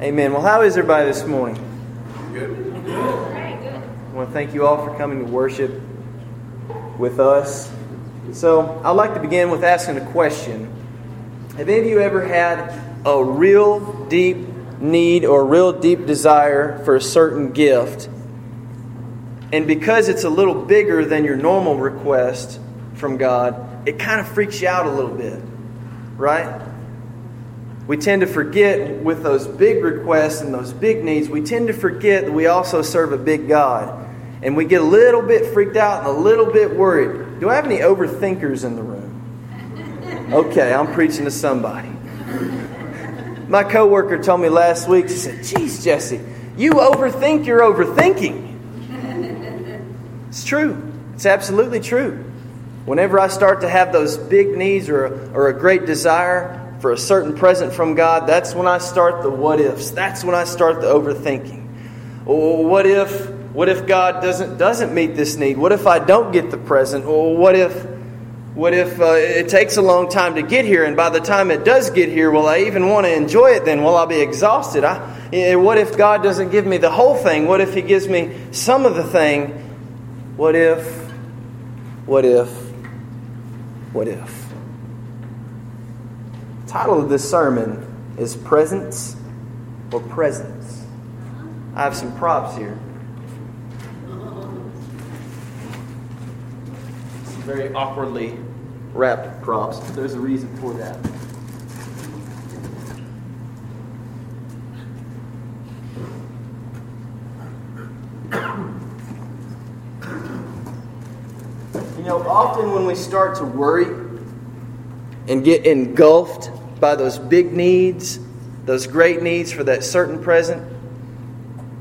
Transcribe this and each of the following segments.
Amen. Well, how is everybody this morning? Good. I want to thank you all for coming to worship with us. So, I'd like to begin with asking a question. Have any of you ever had a real deep need or real deep desire for a certain gift? And because it's a little bigger than your normal request from God, it kind of freaks you out a little bit, right? We tend to forget with those big requests and those big needs, we tend to forget that we also serve a big God. And we get a little bit freaked out and a little bit worried. Do I have any overthinkers in the room? Okay, I'm preaching to somebody. My coworker told me last week, she said, Geez, Jesse, you overthink your overthinking. It's true. It's absolutely true. Whenever I start to have those big needs or, or a great desire, for a certain present from God, that's when I start the what ifs. That's when I start the overthinking. what if what if God doesn't doesn't meet this need? What if I don't get the present? What if what if uh, it takes a long time to get here, and by the time it does get here, will I even want to enjoy it? Then will I be exhausted? I, what if God doesn't give me the whole thing? What if He gives me some of the thing? What if? What if? What if? Title of this sermon is Presents or Presence. I have some props here. Some very awkwardly wrapped props, but there's a reason for that. You know, often when we start to worry and get engulfed by those big needs, those great needs for that certain present,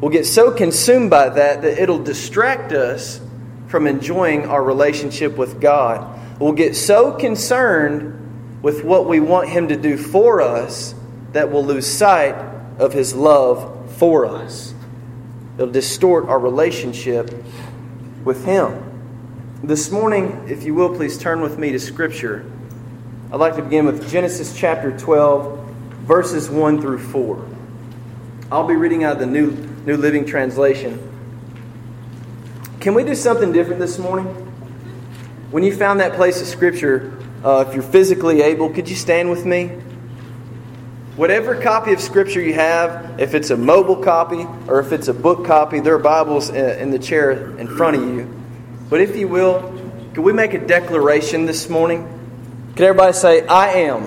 we'll get so consumed by that that it'll distract us from enjoying our relationship with God. We'll get so concerned with what we want Him to do for us that we'll lose sight of His love for us. It'll distort our relationship with Him. This morning, if you will, please turn with me to Scripture. I'd like to begin with Genesis chapter 12, verses 1 through 4. I'll be reading out of the New, New Living Translation. Can we do something different this morning? When you found that place of Scripture, uh, if you're physically able, could you stand with me? Whatever copy of Scripture you have, if it's a mobile copy or if it's a book copy, there are Bibles in the chair in front of you. But if you will, could we make a declaration this morning? Can everybody say, I am?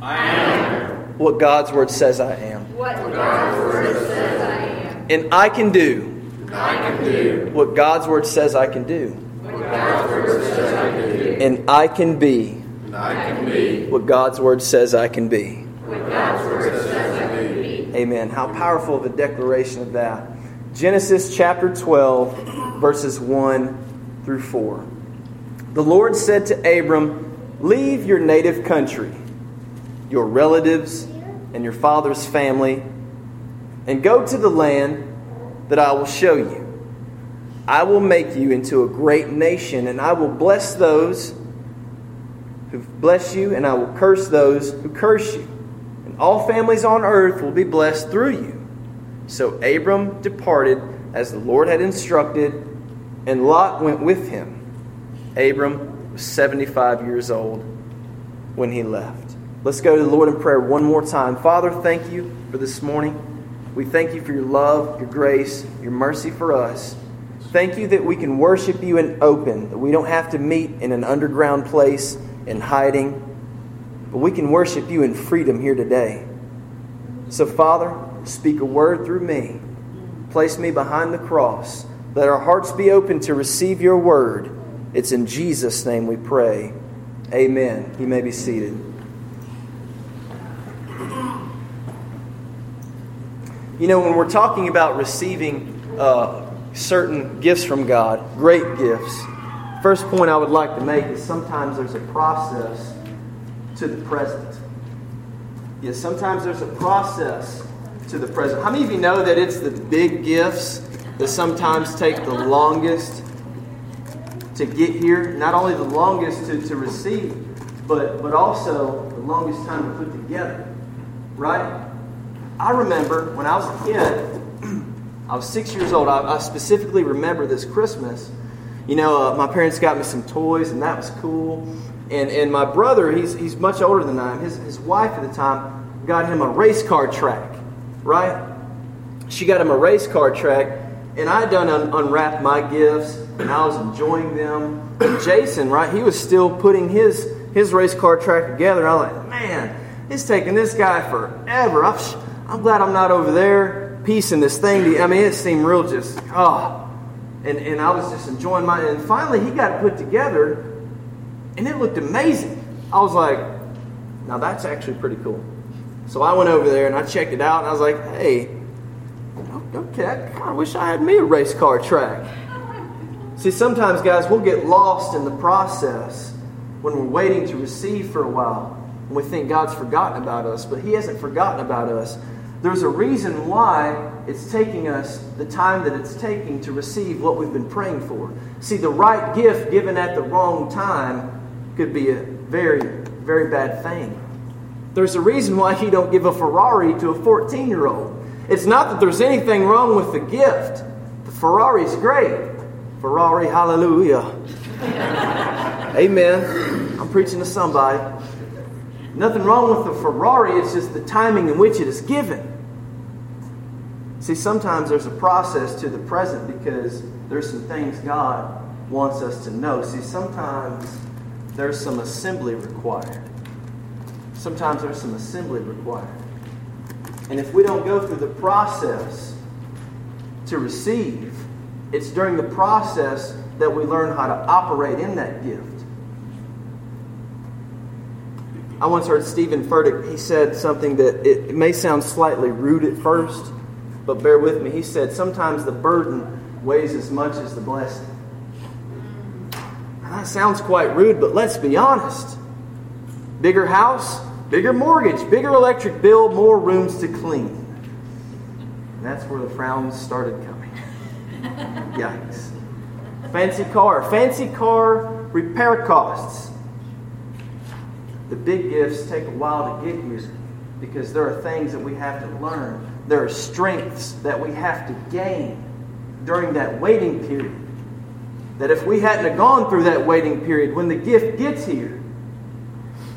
I am. What God's Word says I am. What God's Word says I am. And I can do. I can do. What God's Word says I can do. What God's Word says I can do. And I can be. And I can be. What God's Word says I can be. What God's Word says I can be. Amen. How powerful of a declaration of that. Genesis chapter 12, verses 1 through 4. The Lord said to Abram, Leave your native country, your relatives, and your father's family, and go to the land that I will show you. I will make you into a great nation, and I will bless those who bless you, and I will curse those who curse you. And all families on earth will be blessed through you. So Abram departed as the Lord had instructed, and Lot went with him. Abram was 75 years old when he left. Let's go to the Lord in prayer one more time. Father, thank you for this morning. We thank you for your love, your grace, your mercy for us. Thank you that we can worship you in open, that we don't have to meet in an underground place in hiding, but we can worship you in freedom here today. So, Father, speak a word through me. Place me behind the cross. Let our hearts be open to receive your word. It's in Jesus' name we pray. Amen. You may be seated. You know, when we're talking about receiving uh, certain gifts from God, great gifts, first point I would like to make is sometimes there's a process to the present. Yes, sometimes there's a process to the present. How many of you know that it's the big gifts that sometimes take the longest to get here, not only the longest to, to receive, but, but also the longest time to put together. Right? I remember when I was a kid, I was six years old. I, I specifically remember this Christmas. You know, uh, my parents got me some toys, and that was cool. And, and my brother, he's, he's much older than I am. His, his wife at the time got him a race car track, right? She got him a race car track, and I had done un- unwrapped my gifts, and I was enjoying them. And Jason, right, he was still putting his his race car track together. I was like, man, it's taking this guy forever. I'm, I'm glad I'm not over there piecing this thing. I mean, it seemed real just, oh. And, and I was just enjoying my, and finally he got it put together, and it looked amazing. I was like, now that's actually pretty cool. So I went over there and I checked it out, and I was like, hey, okay, I wish I had me a race car track. See, sometimes, guys, we'll get lost in the process when we're waiting to receive for a while and we think God's forgotten about us, but He hasn't forgotten about us. There's a reason why it's taking us the time that it's taking to receive what we've been praying for. See, the right gift given at the wrong time could be a very, very bad thing. There's a reason why He don't give a Ferrari to a 14 year old. It's not that there's anything wrong with the gift. The Ferrari's great. Ferrari, hallelujah. Amen. I'm preaching to somebody. Nothing wrong with the Ferrari, it's just the timing in which it is given. See, sometimes there's a process to the present because there's some things God wants us to know. See, sometimes there's some assembly required. Sometimes there's some assembly required. And if we don't go through the process to receive, it's during the process that we learn how to operate in that gift. I once heard Stephen Furtick, he said something that it may sound slightly rude at first, but bear with me. He said, Sometimes the burden weighs as much as the blessing. That sounds quite rude, but let's be honest. Bigger house, bigger mortgage, bigger electric bill, more rooms to clean. And that's where the frowns started coming. Yikes. Fancy car. Fancy car repair costs. The big gifts take a while to get here because there are things that we have to learn. There are strengths that we have to gain during that waiting period. That if we hadn't have gone through that waiting period, when the gift gets here,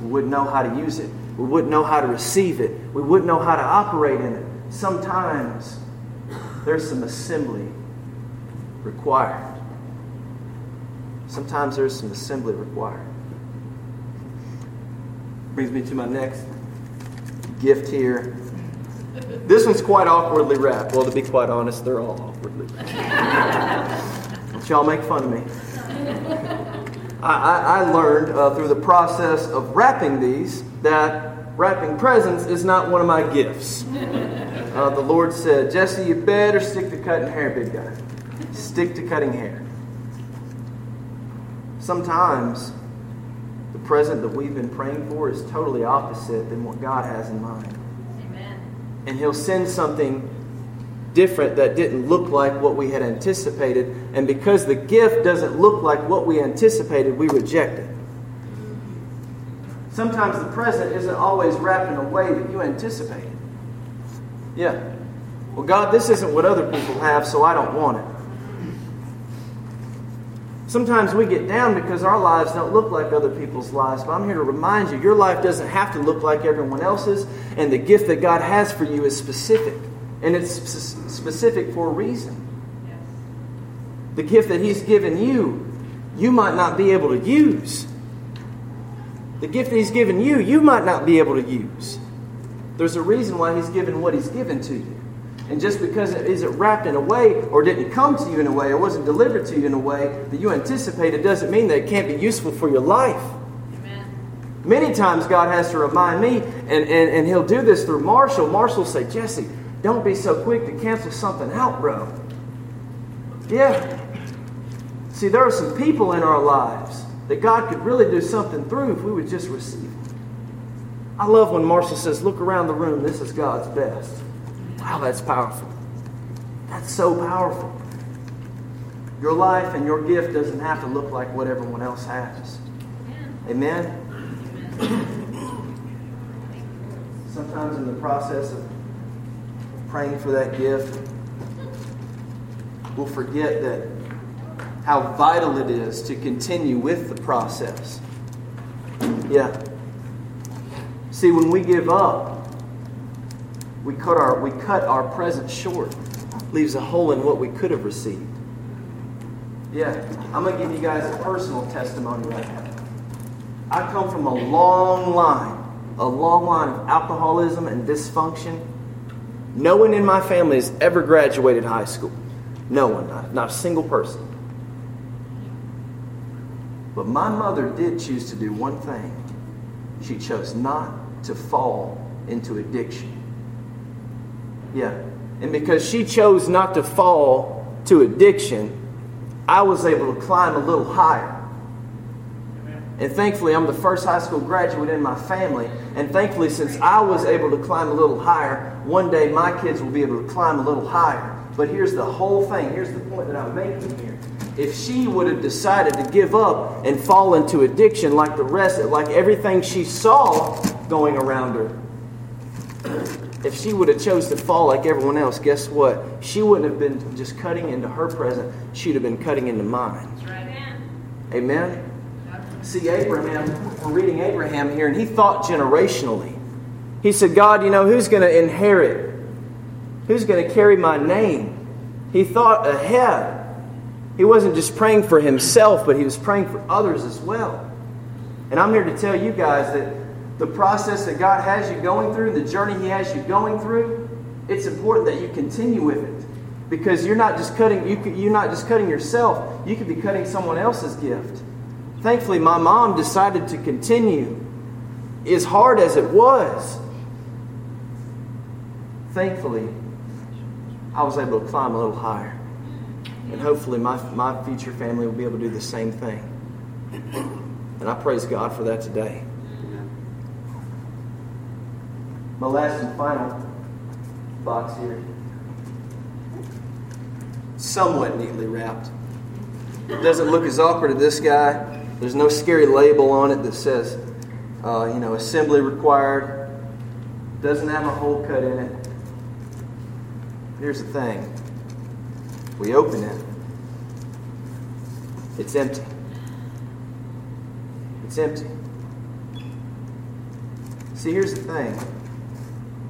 we wouldn't know how to use it. We wouldn't know how to receive it. We wouldn't know how to operate in it. Sometimes there's some assembly required. Sometimes there's some assembly required. Brings me to my next gift here. This one's quite awkwardly wrapped. Well, to be quite honest, they're all awkwardly wrapped. Y'all make fun of me. I, I, I learned uh, through the process of wrapping these that wrapping presents is not one of my gifts. Uh, the Lord said, Jesse, you better stick to cutting hair, big guy. Stick to cutting hair. Sometimes the present that we've been praying for is totally opposite than what God has in mind. Amen. And He'll send something different that didn't look like what we had anticipated. And because the gift doesn't look like what we anticipated, we reject it. Sometimes the present isn't always wrapped in a way that you anticipated. Yeah. Well, God, this isn't what other people have, so I don't want it. Sometimes we get down because our lives don't look like other people's lives, but I'm here to remind you your life doesn't have to look like everyone else's, and the gift that God has for you is specific. And it's sp- specific for a reason. The gift that He's given you, you might not be able to use. The gift that He's given you, you might not be able to use. There's a reason why He's given what He's given to you. And just because it isn't wrapped in a way or didn't come to you in a way or wasn't delivered to you in a way that you anticipated doesn't mean that it can't be useful for your life. Amen. Many times God has to remind me, and, and, and He'll do this through Marshall. Marshall will say, Jesse, don't be so quick to cancel something out, bro. Yeah. See, there are some people in our lives that God could really do something through if we would just receive them. I love when Marshall says, Look around the room, this is God's best. Wow, that's powerful. That's so powerful. Your life and your gift doesn't have to look like what everyone else has. Amen. Amen? Sometimes in the process of praying for that gift, we'll forget that how vital it is to continue with the process. Yeah. See, when we give up, we cut our, we cut our present short. Leaves a hole in what we could have received. Yeah, I'm going to give you guys a personal testimony right now. I come from a long line, a long line of alcoholism and dysfunction. No one in my family has ever graduated high school. No one, not, not a single person. But my mother did choose to do one thing. She chose not to fall into addiction. Yeah. And because she chose not to fall to addiction, I was able to climb a little higher. And thankfully, I'm the first high school graduate in my family. And thankfully, since I was able to climb a little higher, one day my kids will be able to climb a little higher. But here's the whole thing. Here's the point that I'm making here. If she would have decided to give up and fall into addiction like the rest, like everything she saw going around her, if she would have chose to fall like everyone else, guess what? She wouldn't have been just cutting into her present. She'd have been cutting into mine. Amen. See, Abraham, we're reading Abraham here, and he thought generationally. He said, God, you know, who's going to inherit? Who's going to carry my name? He thought ahead. He wasn't just praying for himself, but he was praying for others as well. And I'm here to tell you guys that the process that God has you going through, the journey He has you going through, it's important that you continue with it. Because you're not just cutting you you're not just cutting yourself, you could be cutting someone else's gift. Thankfully, my mom decided to continue. As hard as it was, thankfully, I was able to climb a little higher. And hopefully, my, my future family will be able to do the same thing. And I praise God for that today. My last and final box here. Somewhat neatly wrapped. It doesn't look as awkward as this guy. There's no scary label on it that says, uh, you know, assembly required. Doesn't have a hole cut in it. Here's the thing we open it, it's empty. It's empty. See, here's the thing.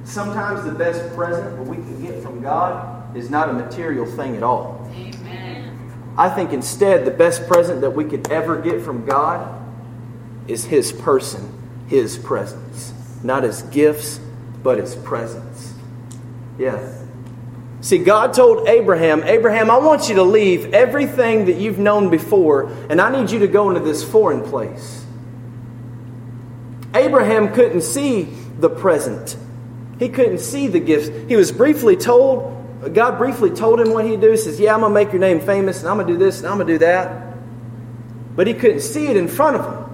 Sometimes the best present that we can get from God is not a material thing at all. Amen. I think instead, the best present that we could ever get from God is His person, His presence. Not His gifts, but His presence. Yeah. See, God told Abraham, Abraham, I want you to leave everything that you've known before, and I need you to go into this foreign place. Abraham couldn't see the present. He couldn't see the gifts. He was briefly told, God briefly told him what he'd do. He says, Yeah, I'm going to make your name famous, and I'm going to do this, and I'm going to do that. But he couldn't see it in front of him.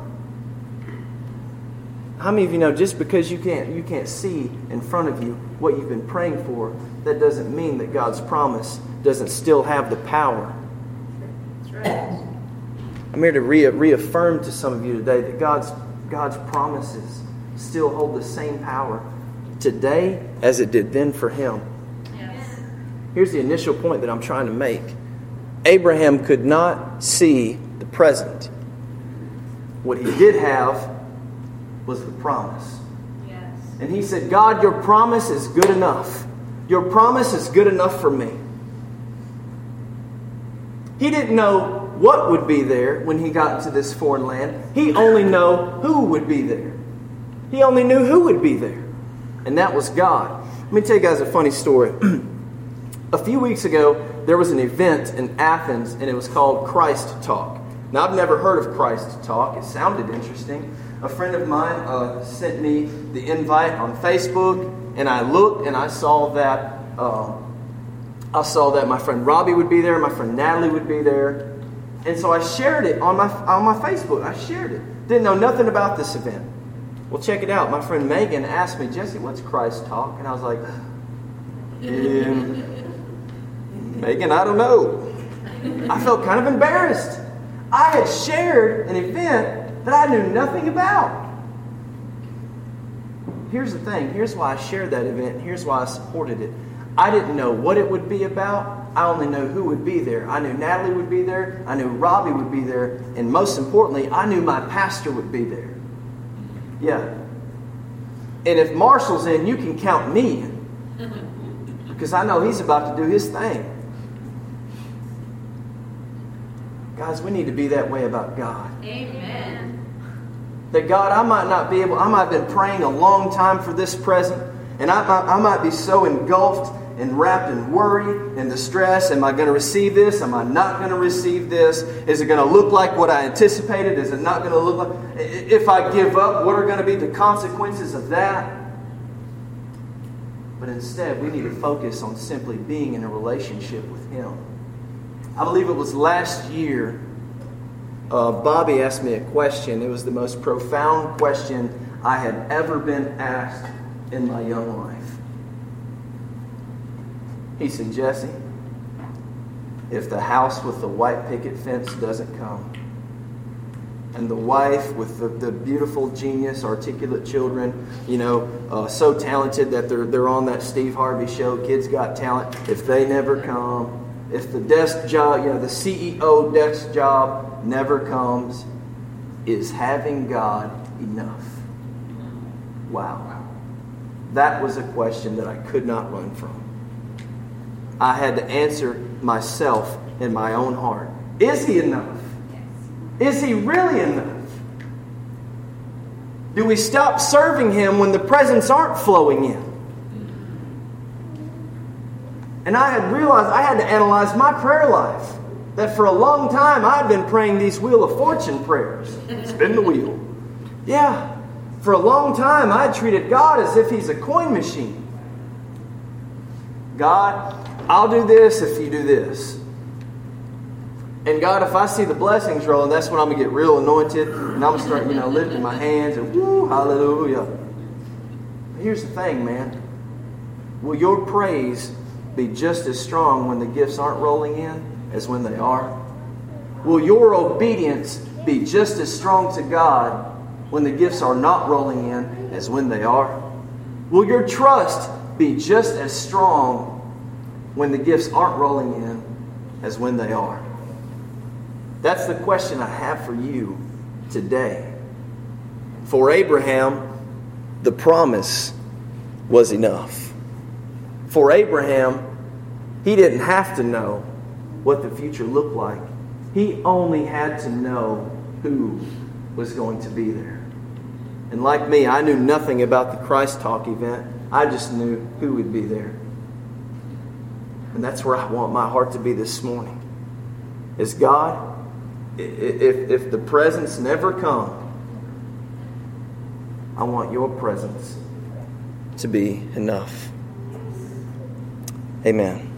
How many of you know just because you can't you can't see in front of you what you've been praying for, that doesn't mean that God's promise doesn't still have the power. That's right. I'm here to re- reaffirm to some of you today that God's God's promises still hold the same power today as it did then for him. Yes. Here's the initial point that I'm trying to make. Abraham could not see the present. What he did have was the promise. Yes. And he said, God, your promise is good enough. Your promise is good enough for me. He didn't know what would be there when he got into this foreign land. He only knew who would be there. He only knew who would be there. And that was God. Let me tell you guys a funny story. a few weeks ago, there was an event in Athens, and it was called Christ Talk. Now, I've never heard of Christ Talk. It sounded interesting. A friend of mine uh, sent me the invite on Facebook, and I looked and I saw that uh, I saw that my friend Robbie would be there, my friend Natalie would be there, and so I shared it on my on my Facebook. I shared it. Didn't know nothing about this event. Well, check it out. My friend Megan asked me, Jesse, what's Christ Talk? And I was like, um, Megan, I don't know. I felt kind of embarrassed. I had shared an event that I knew nothing about. Here's the thing. Here's why I shared that event. Here's why I supported it. I didn't know what it would be about. I only knew who would be there. I knew Natalie would be there. I knew Robbie would be there. And most importantly, I knew my pastor would be there. Yeah. And if Marshall's in, you can count me in. Because I know he's about to do his thing. Guys, we need to be that way about God. Amen. That God, I might not be able, I might have been praying a long time for this present, and I, I, I might be so engulfed and wrapped in worry and distress. Am I going to receive this? Am I not going to receive this? Is it going to look like what I anticipated? Is it not going to look like. If I give up, what are going to be the consequences of that? But instead, we need to focus on simply being in a relationship with Him. I believe it was last year, uh, Bobby asked me a question. It was the most profound question I had ever been asked in my young life. He said, Jesse, if the house with the white picket fence doesn't come, and the wife with the, the beautiful, genius, articulate children, you know, uh, so talented that they're, they're on that Steve Harvey show, Kids Got Talent, if they never come, if the desk job, you know, the CEO desk job never comes, is having God enough? Wow. That was a question that I could not run from. I had to answer myself in my own heart. Is he enough? Is he really enough? Do we stop serving him when the presents aren't flowing in? And I had realized I had to analyze my prayer life. That for a long time I'd been praying these Wheel of Fortune prayers. Spin the wheel. Yeah. For a long time I treated God as if He's a coin machine. God, I'll do this if you do this. And God, if I see the blessings rolling, that's when I'm gonna get real anointed, and I'm gonna start, you know, lifting my hands and woo, hallelujah. Here's the thing, man. Will your praise be just as strong when the gifts aren't rolling in as when they are? Will your obedience be just as strong to God when the gifts are not rolling in as when they are? Will your trust be just as strong when the gifts aren't rolling in as when they are? That's the question I have for you today. For Abraham, the promise was enough. For Abraham, he didn't have to know what the future looked like. He only had to know who was going to be there. And like me, I knew nothing about the Christ Talk event. I just knew who would be there. And that's where I want my heart to be this morning. Is God, if, if the presents never come, I want your presence to be enough. Amen.